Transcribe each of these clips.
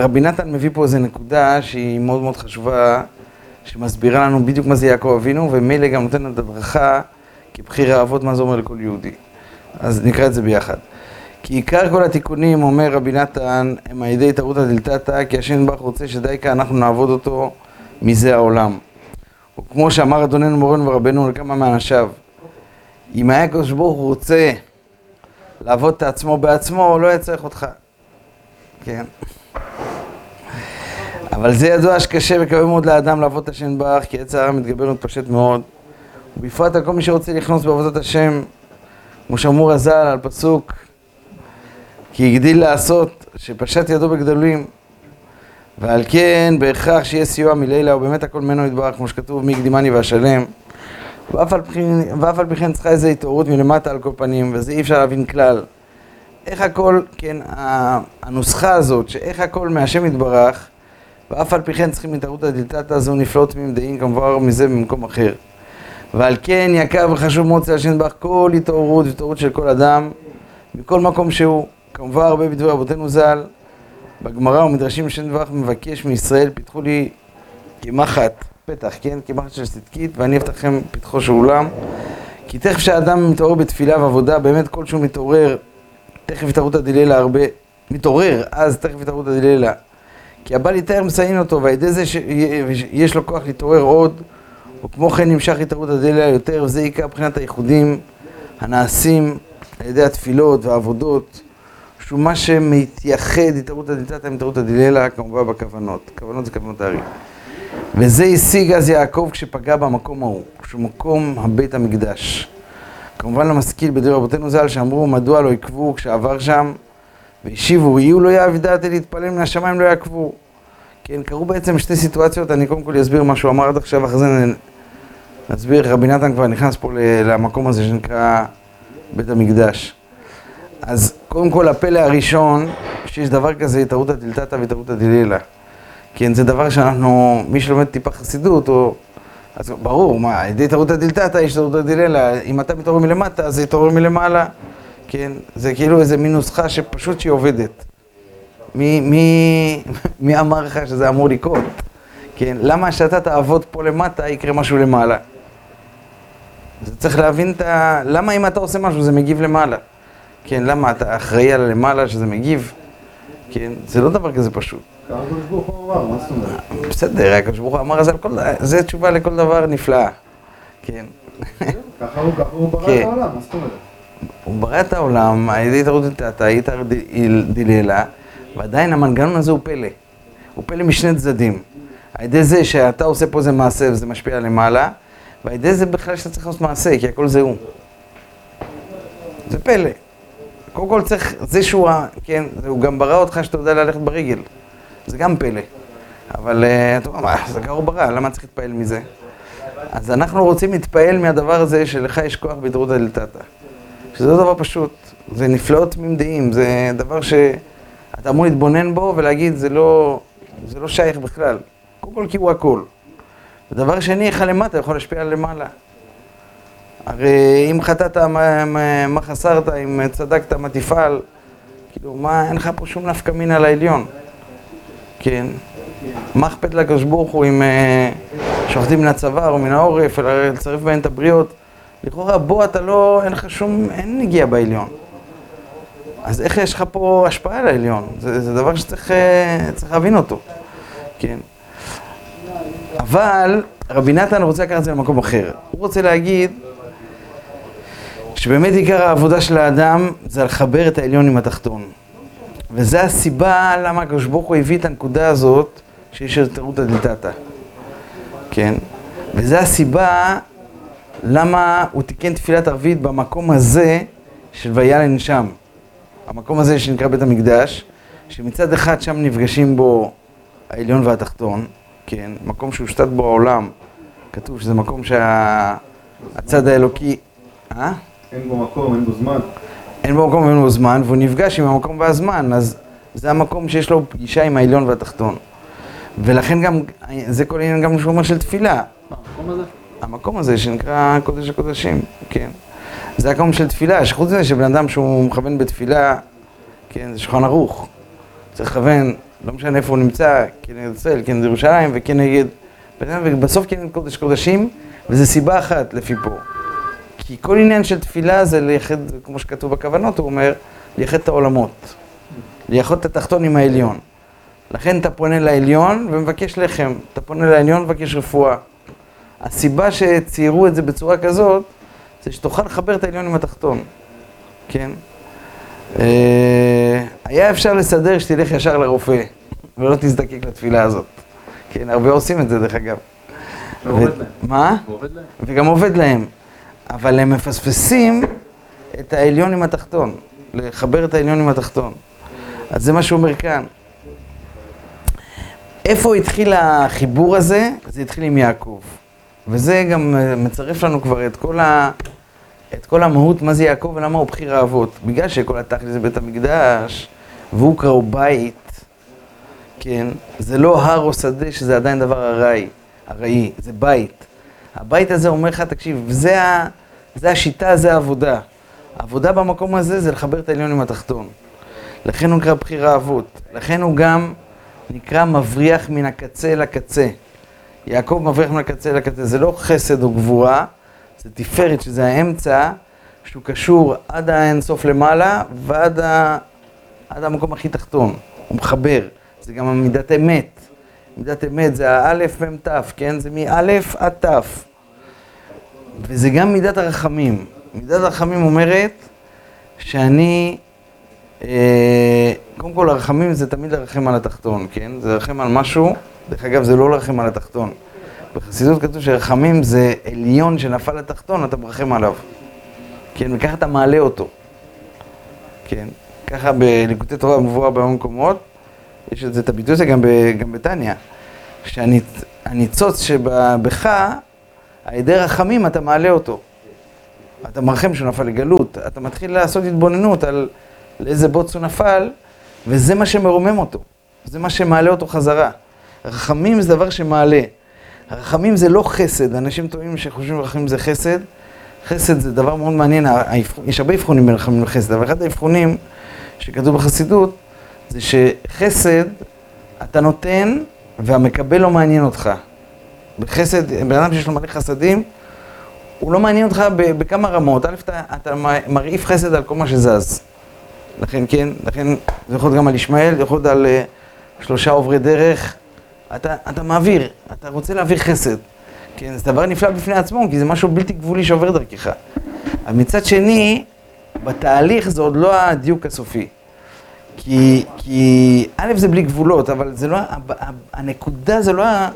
רבי נתן מביא פה איזו נקודה שהיא מאוד מאוד חשובה, שמסבירה לנו בדיוק מה זה יעקב אבינו, ומילא גם נותן לנו את הברכה כבחיר האבות, מה זה אומר לכל יהודי. אז נקרא את זה ביחד. כי עיקר כל התיקונים, אומר רבי נתן, הם על ידי התערותא דלתתא, כי השם ברוך רוצה שדייקה אנחנו נעבוד אותו מזה העולם. וכמו שאמר אדוננו מורנו ורבנו לכמה מאנשיו, אם היה הקדוש ברוך הוא רוצה לעבוד את עצמו בעצמו, לא היה צריך אותך. כן. אבל זה ידוע שקשה וכבד מאוד לאדם לעבוד את השם ברך, כי עץ הרע מתגבר ומתפשט מאוד. ובפרט על כל מי שרוצה לכנוס בעבודת השם, כמו שאמור הז"ל על פסוק, כי הגדיל לעשות, שפשט ידו בגדולים. ועל כן, בהכרח שיהיה סיוע מלילה, ובאמת הכל ממנו יתברך, כמו שכתוב, מי הקדימני ואשלם. ואף על פי כן צריכה איזו התעוררות מלמטה על כל פנים, וזה אי אפשר להבין כלל. איך הכל, כן, הנוסחה הזאת, שאיך הכל מהשם יתברך, ואף על פי כן צריכים התערותא דלתתא זו נפלאות תמים דעים כמובן מזה במקום אחר. ועל כן יקר וחשוב מאוד אצל השם יתברך כל התעוררות והתעוררות של כל אדם, מכל מקום שהוא. כמובן הרבה בדברי רבותינו ז"ל, בגמרא ומדרשים השם יתברך מבקש מישראל, פיתחו לי כמחט פתח, כן? כמחט של צדקית, ואני אפתח לכם פתחו של אולם. כי תכף שהאדם מתעורר בתפילה ועבודה, באמת כלשהו מתעורר, תכף התעוררות דלילה הרבה, מתעורר, אז תכף התעוררות דלילה. כי הבא להתאר מסיין אותו, ועל ידי זה שיש לו כוח להתעורר עוד, וכמו כן נמשך התעוררות דלילה יותר, וזה עיקר מבחינת הייחודים הנעשים על ידי התפילות והעבודות, שהוא מה שמתייחד התעוררות דלתתא עם התעוררות דלילה, כמובן בכוונות. כוונות זה כוונות הארי. וזה השיג אז יעקב כשפגע במקום ההוא, שהוא מקום הבית המקדש. כמובן למשכיל בדברי רבותינו ז"ל שאמרו מדוע לא עקבו כשעבר שם והשיבו יהיו לא יאהב דעתי להתפלל מן השמיים לא יעקבו. כן, קרו בעצם שתי סיטואציות, אני קודם כל אסביר מה שהוא אמר עד עכשיו, אחרי זה נסביר, רבי נתן כבר נכנס פה למקום הזה שנקרא בית המקדש. אז קודם כל הפלא הראשון, שיש דבר כזה התערותא דלתתא והתערותא דלילה. כן, זה דבר שאנחנו, מי שלומד טיפה חסידות, או... אז ברור, מה, על ידי התערותא דלתתא יש התערותא דלילה, אם אתה מתעורר מלמטה, אז זה יתעורר מלמעלה, כן? זה כאילו איזה מין נוסחה שפשוט שהיא עובדת. מי, מי, מי אמר לך שזה אמור לקרות? כן? למה שאתה תעבוד פה למטה, יקרה משהו למעלה? זה צריך להבין את ה... למה אם אתה עושה משהו זה מגיב למעלה? כן, למה אתה אחראי על למעלה שזה מגיב? כן, זה לא דבר כזה פשוט. הקדוש ברוך הוא אמר, מה זאת אומרת? בסדר, הקדוש ברוך הוא אמר, זה תשובה לכל דבר נפלאה. כן. ככה הוא ברא כן. את העולם, מה זאת אומרת? הוא ברא את העולם, על ידי התערבות דלתתא, איתר דלילה, ועדיין המנגנון הזה הוא פלא. הוא פלא משני צדדים. על ידי זה שאתה עושה פה איזה מעשה וזה משפיע למעלה, ועל ידי זה בכלל שאתה צריך לעשות מעשה, כי הכל זה הוא. זה פלא. קודם כל צריך, זה שהוא, כן, הוא גם ברא אותך שאתה יודע ללכת ברגל. זה גם פלא. אבל אה, אתה אומר, מה, זה הוא ברא, למה צריך להתפעל מזה? אז אנחנו רוצים להתפעל מהדבר הזה שלך יש כוח בהתערותא דלתתא. שזה לא דבר פשוט, זה נפלאות תמים דעים, זה דבר שאתה אמור להתבונן בו ולהגיד, זה לא, זה לא שייך בכלל. קודם כל כי הוא הכל. ודבר שני, איך למטה יכול להשפיע על למעלה. הרי אם חטאת, מה, מה, מה חסרת, אם צדקת, מה תפעל, כאילו, מה, אין לך פה שום נפקא מינה לעליון. כן. מה אכפת לקדוש ברוך הוא אם אה, שוחטים מן הצוואר או מן העורף, אלא לצרף בהן את הבריות? לכאורה, בו אתה לא, אין לך שום, אין נגיעה בעליון. אז איך יש לך פה השפעה על העליון? זה, זה דבר שצריך אה, להבין אותו, כן. אבל רבי נתן רוצה לקחת את זה למקום אחר. הוא רוצה להגיד שבאמת עיקר העבודה של האדם זה לחבר את העליון עם התחתון. וזו הסיבה למה הקדוש ברוך הוא הביא את הנקודה הזאת שיש את תירותא דלתתא. כן? וזו הסיבה למה הוא תיקן תפילת ערבית במקום הזה של וילן שם. המקום הזה שנקרא בית המקדש, שמצד אחד שם נפגשים בו העליון והתחתון, כן? מקום שהושתת בו העולם. כתוב שזה מקום שהצד האלוקי... אה? אין בו מקום, אין בו זמן. אין בו מקום ואין בו זמן, והוא נפגש עם המקום והזמן, אז זה המקום שיש לו פגישה עם העליון והתחתון. ולכן גם, זה כל עניין גם שהוא אומר של תפילה. המקום הזה? המקום הזה שנקרא קודש הקודשים, כן. זה המקום של תפילה, שחוץ מזה שבן אדם שהוא מכוון בתפילה, כן, זה שולחן ערוך. צריך לכוון, לא משנה איפה הוא נמצא, כנגד ישראל, כנגד ירושלים וכנגד... ובסוף כנגד קודש קודשים, וזו סיבה אחת לפי פה. כי כל עניין של תפילה זה לייחד, כמו שכתוב בכוונות, הוא אומר, לייחד את העולמות. לייחד את התחתון עם העליון. לכן אתה פונה לעליון ומבקש לחם, אתה פונה לעליון ומבקש רפואה. הסיבה שציירו את זה בצורה כזאת, זה שתוכל לחבר את העליון עם התחתון, כן? אה, היה אפשר לסדר שתלך ישר לרופא, ולא תזדקק לתפילה הזאת. כן, הרבה עושים את זה דרך אגב. ועובד להם. מה? ועובד להם. וגם עובד להם. אבל הם מפספסים את העליון עם התחתון, לחבר את העליון עם התחתון. אז זה מה שהוא אומר כאן. איפה התחיל החיבור הזה? זה התחיל עם יעקב. וזה גם אה, מצרף לנו כבר את כל, ה... את כל המהות, מה זה יעקב ולמה הוא בחיר האבות. בגלל שכל התכלית זה בית המקדש, והוא קראו בית, כן? זה לא הר או שדה שזה עדיין דבר ארעי, ארעי, זה בית. הבית הזה אומר לך, תקשיב, זה, ה... זה השיטה, זה העבודה. העבודה במקום הזה זה לחבר את העליון עם התחתון. לכן הוא נקרא בחיר האבות. לכן הוא גם נקרא מבריח מן הקצה לקצה. יעקב מבריח מן הקצה לקצה. זה לא חסד או גבורה, זה תפארת, שזה האמצע, שהוא קשור עד האינסוף למעלה ועד ה... עד המקום הכי תחתון. הוא מחבר. זה גם המידת אמת. מידת אמת זה האלף מ"ת, כן? זה מאלף עד ת'. וזה גם מידת הרחמים. מידת הרחמים אומרת שאני, אה, קודם כל הרחמים זה תמיד לרחם על התחתון, כן? זה לרחם על משהו, דרך אגב זה לא לרחם על התחתון. בחסידות כתוב שרחמים זה עליון שנפל לתחתון, אתה מרחם עליו. כן, וככה אתה מעלה אותו. כן, ככה בליקוטי תורה מבואר בהרבה מקומות, יש את זה, את הביטוי הזה גם, גם בתניא, שהניצוץ שבך, על ידי רחמים אתה מעלה אותו. אתה מרחם שהוא נפל לגלות, אתה מתחיל לעשות התבוננות על לאיזה בוץ הוא נפל, וזה מה שמרומם אותו, זה מה שמעלה אותו חזרה. רחמים זה דבר שמעלה. הרחמים זה לא חסד, אנשים טועים שחושבים רחמים זה חסד. חסד זה דבר מאוד מעניין, יש הרבה אבחונים בין רחמים לחסד, אבל אחד האבחונים שכתוב בחסידות, זה שחסד, אתה נותן והמקבל לא מעניין אותך. בחסד, בן אדם שיש לו מלא חסדים, הוא לא מעניין אותך בכמה רמות. א', אתה, אתה מרעיף חסד על כל מה שזז. לכן, כן, לכן זה יכול להיות גם על ישמעאל, זה יכול להיות על uh, שלושה עוברי דרך. אתה, אתה מעביר, אתה רוצה להעביר חסד. כן, זה דבר נפלא בפני עצמו, כי זה משהו בלתי גבולי שעובר דרכך. אבל מצד שני, בתהליך זה עוד לא הדיוק הסופי. כי, כי א', זה בלי גבולות, אבל זה לא, הנקודה זה לא ה...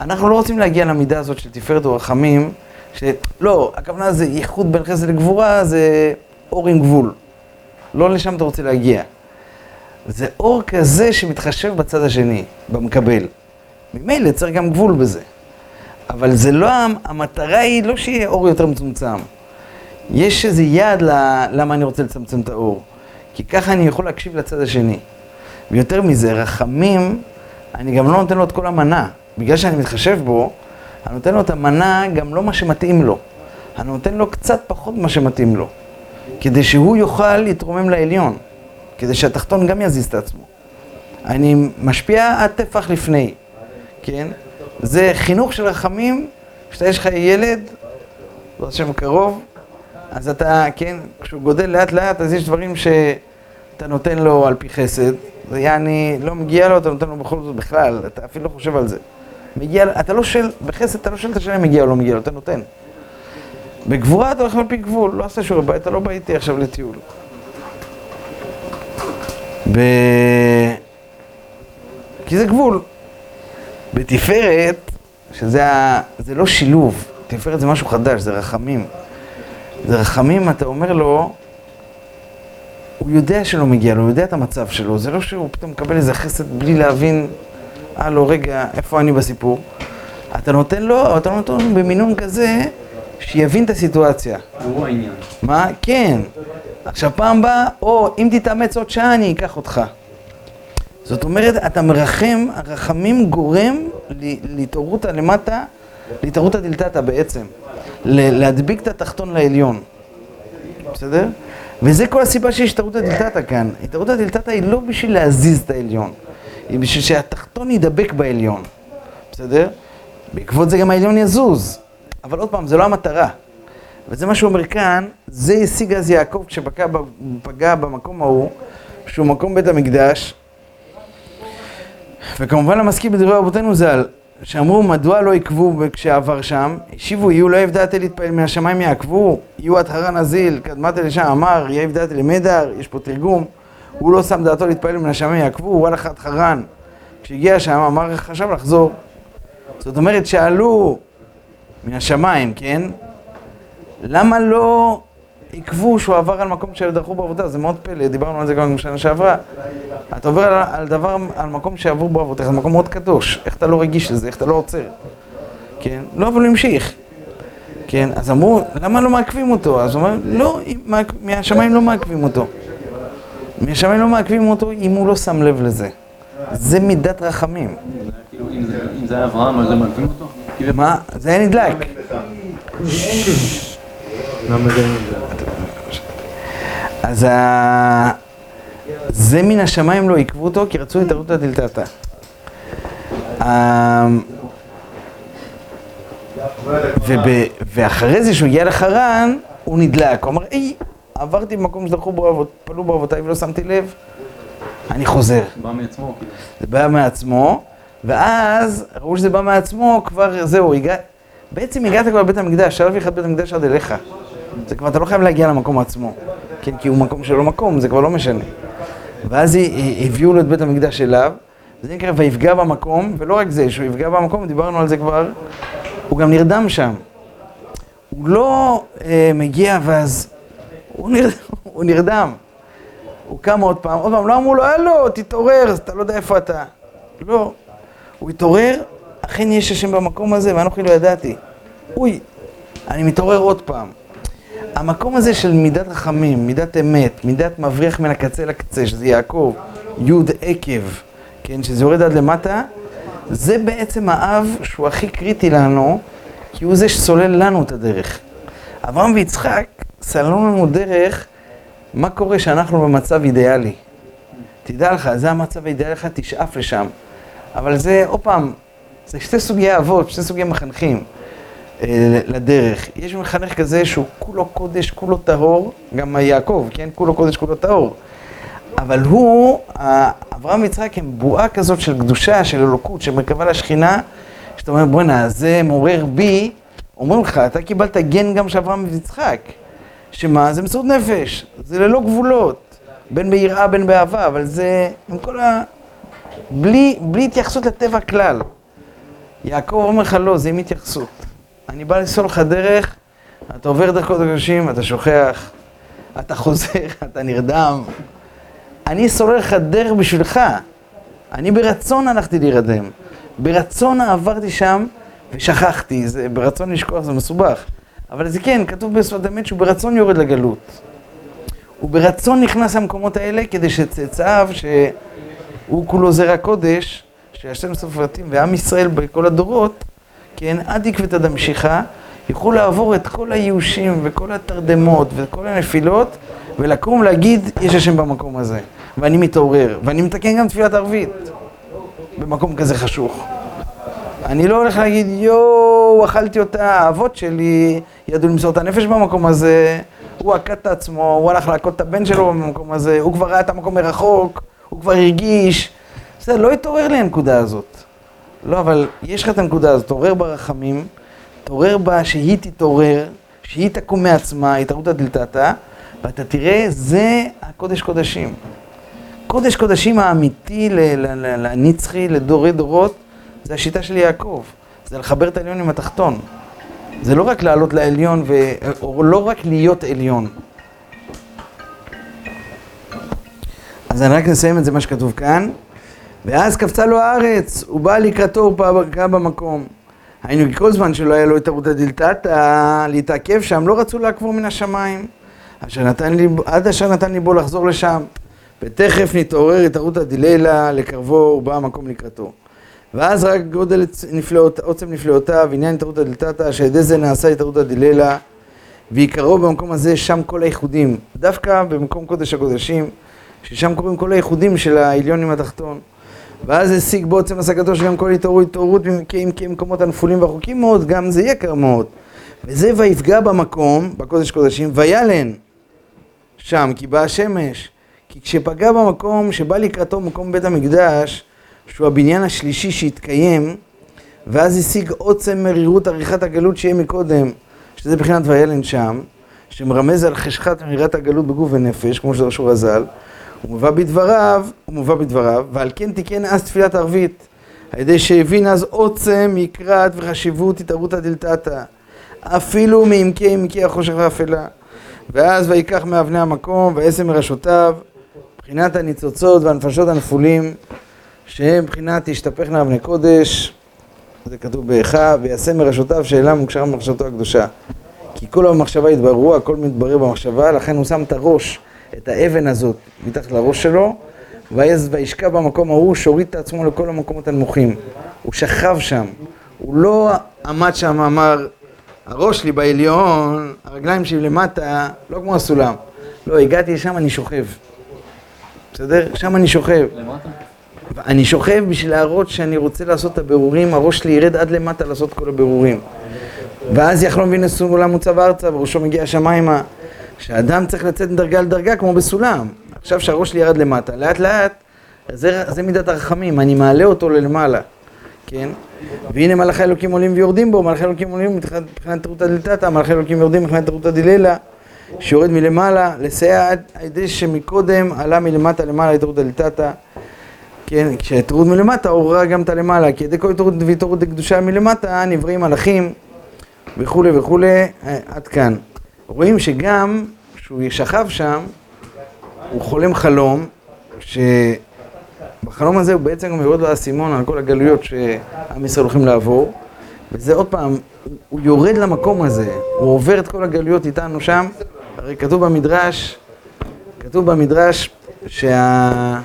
אנחנו לא רוצים להגיע למידה הזאת של תפארת ורחמים, שלא, הכוונה זה ייחוד בין חסד לגבורה, זה אור עם גבול. לא לשם אתה רוצה להגיע. זה אור כזה שמתחשב בצד השני, במקבל. ממילא צריך גם גבול בזה. אבל זה לא, המ- המטרה היא לא שיהיה אור יותר מצומצם. יש איזה יעד למה אני רוצה לצמצם את האור. כי ככה אני יכול להקשיב לצד השני. ויותר מזה, רחמים, אני גם לא נותן לו את כל המנה. בגלל שאני מתחשב בו, אני נותן לו את המנה גם לא מה שמתאים לו. אני נותן לו קצת פחות ממה שמתאים לו. כדי שהוא יוכל להתרומם לעליון. כדי שהתחתון גם יזיז את עצמו. אני משפיע עד טפח לפני, כן? זה חינוך של רחמים, כשאתה יש לך ילד, בעזרת השם קרוב, אז אתה, כן, כשהוא גודל לאט לאט, אז יש דברים שאתה נותן לו על פי חסד, זה יעני, לא מגיע לו, אתה נותן לו בכל זאת בכלל, אתה אפילו לא חושב על זה. מגיע, אתה לא שואל, בחסד אתה לא שואל את השאלה אם מגיע או לא מגיע לו, אתה נותן. בגבורה אתה הולך על פי גבול, לא עשית שיעורי בית, אתה לא בא איתי עכשיו לטיול. ב... כי זה גבול. בתפארת, שזה ה... זה לא שילוב, תפארת זה משהו חדש, זה רחמים. זה רחמים, אתה אומר לו, הוא יודע שלא מגיע לו, הוא יודע את המצב שלו, זה לא שהוא פתאום מקבל איזה חסד בלי להבין, הלו, רגע, איפה אני בסיפור? אתה נותן לו, אתה נותן לו במינון כזה, שיבין את הסיטואציה. הוא העניין. מה? כן. עכשיו פעם הבאה, או אם תתאמץ עוד שעה אני אקח אותך. זאת אומרת, אתה מרחם, הרחמים גורם ל- להתעוררותא למטה, להתעוררותא דלתתא בעצם. להדביק את התחתון לעליון. בסדר? וזה כל הסיבה שיש התערותא דלתתא כאן. התערותא דלתתא היא לא בשביל להזיז את העליון, היא בשביל שהתחתון ידבק בעליון, בסדר? בעקבות זה גם העליון יזוז. אבל עוד פעם, זה לא המטרה. וזה מה שהוא אומר כאן, זה השיג אז יעקב כשפגע במקום ההוא, שהוא מקום בית המקדש. וכמובן המזכיר בדברי רבותינו ז"ל, שאמרו מדוע לא עקבו כשעבר שם, השיבו יהיו לא יבדעתי להתפעל מן השמיים יעקבו, יהיו עטהרא נזיל, קדמת אלישע אמר, יהיה יבדעתי למדר, יש פה תרגום, הוא לא שם דעתו להתפעל מן השמיים יעקבו, הוא הלך חרן. כשהגיע שם אמר חשב לחזור. זאת אומרת שעלו מן השמיים, כן? למה לא עקבו שהוא עבר על מקום שדרכו בעבודה? זה מאוד פלא, דיברנו על זה גם בשנה שעברה. אתה עובר על, על דבר, על מקום שעברו בו אבותיך, זה מקום מאוד קדוש. איך אתה לא רגיש לזה? איך אתה לא עוצר? כן? לא, אבל הוא המשיך. כן? אז אמרו, למה לא מעכבים אותו? אז הוא אומר, לא, מהשמיים לא מעכבים אותו. מהשמיים לא מעכבים אותו אם הוא לא שם לב לזה. זה מידת רחמים. כאילו, אם זה אברהם, אז הם מעכבים אותו? מה? זה נדלק. אז זה מן השמיים לא עיכבו אותו, כי רצו התערותא דלתתא. ואחרי זה שהוא הגיע לחרן, הוא נדלק. הוא אמר, היי, עברתי במקום שדרכו בו, פלו בו אבותיי ולא שמתי לב, אני חוזר. זה בא מעצמו. כאילו. זה בא מעצמו, ואז ראו שזה בא מעצמו, כבר זהו, הגע... בעצם הגעת כבר לבית המקדש, שלב אחד בית המקדש עד אליך. זה כבר, אתה לא חייב להגיע למקום עצמו. כן, כי הוא מקום שלא מקום, זה כבר לא משנה. ואז הביאו לו את בית המקדש אליו, זה נקרא ויפגע במקום, ולא רק זה, שהוא יפגע במקום, דיברנו על זה כבר, הוא גם נרדם שם. הוא לא אה, מגיע ואז, הוא, נרד, הוא נרדם. הוא קם עוד פעם, עוד פעם, לא אמרו לו, הלו, תתעורר, אתה לא יודע איפה אתה. לא. הוא התעורר, אכן יש השם במקום הזה, ואנוכי לא ידעתי. אוי, אני מתעורר עוד פעם. המקום הזה של מידת רחמים, מידת אמת, מידת מבריח מן הקצה לקצה, שזה יעקב, י' עקב, כן, שזה יורד עד למטה, זה בעצם האב שהוא הכי קריטי לנו, כי הוא זה שסולל לנו את הדרך. אברהם ויצחק סללו לנו דרך, מה קורה שאנחנו במצב אידיאלי. תדע לך, זה המצב האידיאלי לך, תשאף לשם. אבל זה, עוד פעם, זה שתי סוגי אבות, שתי סוגי מחנכים. אה, לדרך. יש מחנך כזה שהוא כולו קודש, כולו טהור, גם יעקב, כן? כולו קודש, כולו טהור. אבל הוא, אברהם ויצחק הם בועה כזאת של קדושה, של אלוקות, שמקווה לשכינה, שאתה אומר, בוא'נה, זה מעורר בי, אומרים לך, אתה קיבלת גן גם של אברהם ויצחק. שמה? זה מסירות נפש, זה ללא גבולות, בין ביראה בין באהבה, אבל זה עם כל ה... בלי, בלי התייחסות לטבע כלל. יעקב אומר לך, לא, זה עם התייחסות. אני בא לסול לך דרך, אתה עובר דרכות הקדושים, אתה שוכח, אתה חוזר, אתה נרדם. אני סולל לך דרך בשבילך. אני ברצון הלכתי להירדם. ברצון עברתי שם ושכחתי. זה, ברצון לשכוח זה מסובך. אבל זה כן, כתוב בשפת אמת שהוא ברצון יורד לגלות. הוא ברצון נכנס למקומות האלה כדי שצאצאיו, שהוא כולו זרע קודש, שהשם סופרתים ועם ישראל בכל הדורות, כן, עד עקבתא דמשיחא, יוכלו לעבור את כל הייאושים וכל התרדמות וכל הנפילות ולקום להגיד, יש השם במקום הזה, ואני מתעורר, ואני מתקן גם תפילת ערבית במקום כזה חשוך. אני לא הולך להגיד, יואו, אכלתי אותה, האבות שלי ידעו למסור את הנפש במקום הזה, הוא עקד את עצמו, הוא הלך לעקוד את הבן שלו במקום הזה, הוא כבר ראה את המקום מרחוק, הוא כבר הרגיש. בסדר, לא התעורר לי הנקודה הזאת. לא, אבל יש לך את הנקודה הזאת, תעורר ברחמים, תעורר בה שהיא תתעורר, שהיא תקום מעצמה, התערותא דלתתא, ואתה תראה, זה הקודש קודשים. קודש קודשים האמיתי לנצחי, לדורי דורות, זה השיטה של יעקב. זה לחבר את העליון עם התחתון. זה לא רק לעלות לעליון, ו... או לא רק להיות עליון. אז אני רק נסיים את זה, מה שכתוב כאן. ואז קפצה לו הארץ, הוא בא לקראתו, הוא פגע במקום. היינו, כל זמן שלא היה לו את ערותא דלתתא, להתעכב שם, לא רצו לעקבור מן השמיים. אשר נתן לי, עד אשר נתן ליבו לחזור לשם. ותכף נתעורר את ערותא דלילה לקרבו, הוא בא המקום לקראתו. ואז רק גודל נפלאות, עוצם נפלאותיו, עניין את ערותא דלתתא, שעל ידי זה נעשה את ערותא דלילה, ויקראו במקום הזה שם כל הייחודים, דווקא במקום קודש הקודשים, ששם קוראים כל הייחודים של העליון עם התחתון. ואז השיג בעוצם השגתו שגם כל התעוררות, התעוררות כמקומות הנפולים והרחוקים מאוד, גם זה יקר מאוד. וזה ויפגע במקום, בקודש קודשים, וילן שם, כי באה השמש. כי כשפגע במקום שבא לקראתו מקום בית המקדש, שהוא הבניין השלישי שהתקיים, ואז השיג עוצם מרירות עריכת הגלות שיהיה מקודם, שזה בחינת וילן שם, שמרמז על חשכת מרירת הגלות בגוף ונפש, כמו שדרשו רז"ל, הוא מובא בדבריו, הוא מובא בדבריו, ועל כן תיקן אז תפילת ערבית, על ידי שהבין אז עוצם, מקרת וחשיבות התערותא דלתתא, אפילו מעמקי עמקי החושך והאפלה. ואז ויקח מאבני המקום, ויעשה מראשותיו, מבחינת הניצוצות והנפשות הנפולים, שהם מבחינת תשתפכנה אבני קודש, זה כתוב באיכה, ויעשה מראשותיו שאלה מוקשרה במחשבתו הקדושה. כי כל המחשבה התבררו, הכל מתברר במחשבה, לכן הוא שם את הראש, את האבן הזאת, מתחת לראש שלו, וישקע במקום ההוא, שהוריד את עצמו לכל המקומות הנמוכים. הוא שכב שם, הוא לא עמד שם, אמר, הראש שלי בעליון, הרגליים שלי למטה, לא כמו הסולם. לא, הגעתי לשם, אני שוכב. בסדר? שם אני שוכב. למטה? אני שוכב בשביל להראות שאני רוצה לעשות את הבירורים, הראש שלי ירד עד למטה לעשות כל הבירורים. ואז יחלום וינשאו עולם מוצב ארצה, וראשו מגיע השמיימה. שאדם צריך לצאת מדרגה לדרגה כמו בסולם. עכשיו שהראש שלי ירד למטה, לאט לאט, זה, זה מידת הרחמים, אני מעלה אותו ללמעלה, כן? והנה מלאכי אלוקים עולים ויורדים בו, מלאכי אלוקים עולים מבחינת תרותא דלתתא, מלאכי אלוקים יורדים מבחינת תרותא דלילה, שיורד מלמעלה, לסייע עד ידי שמקודם עלה מלמטה למעלה לתרותא דלתתא. כן, כשהתעוררות מלמטה עוררה גם את הלמעלה, כי ידי כל התעוררות והתעוררות דקדושה מלמטה נבראים מלאכים וכולי וכולי, אה, עד כאן. רואים שגם כשהוא שכב שם, הוא חולם חלום, שבחלום הזה הוא בעצם גם יורד לו האסימון על כל הגלויות שעם ישראל הולכים לעבור, וזה עוד פעם, הוא יורד למקום הזה, הוא עובר את כל הגלויות איתנו שם, הרי כתוב במדרש, כתוב במדרש שה...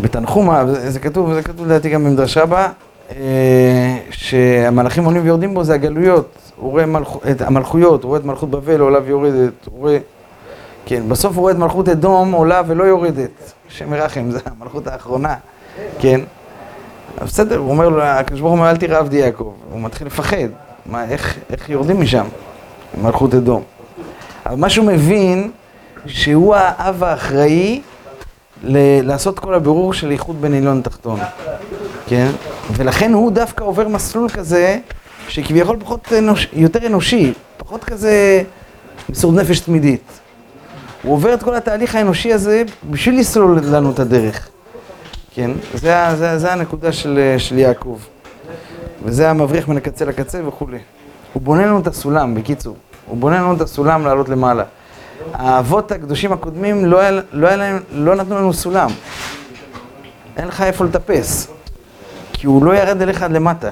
בתנחומה, זה כתוב, זה כתוב לדעתי גם במדרש רבה, שהמלאכים עולים ויורדים בו זה הגלויות, הוא רואה מלכ... את המלכויות, הוא רואה את מלכות בבל עולה ויורדת, הוא רואה... כן, בסוף הוא רואה את מלכות אדום עולה ולא יורדת, השם ירחם, זה המלכות האחרונה, כן? בסדר, הוא אומר לו, הקדוש ברוך הוא אומר, אל תראה עבדי יעקב, הוא מתחיל לפחד, מה, איך, איך יורדים משם, מלכות אדום. אבל מה שהוא מבין, שהוא האב האחראי לעשות כל הבירור של איחוד בין עליון לתחתון, כן? ולכן הוא דווקא עובר מסלול כזה, שכביכול פחות אנוש, יותר אנושי, פחות כזה מסור נפש תמידית. הוא עובר את כל התהליך האנושי הזה בשביל לסלול לנו את הדרך, כן? זה, זה, זה הנקודה של, של יעקב. וזה המבריח מן הקצה לקצה וכולי. הוא בונה לנו את הסולם, בקיצור. הוא בונה לנו את הסולם לעלות למעלה. האבות הקדושים הקודמים, לא, לא, להם, לא נתנו לנו סולם. אין לך איפה לטפס. כי הוא לא ירד אליך עד למטה.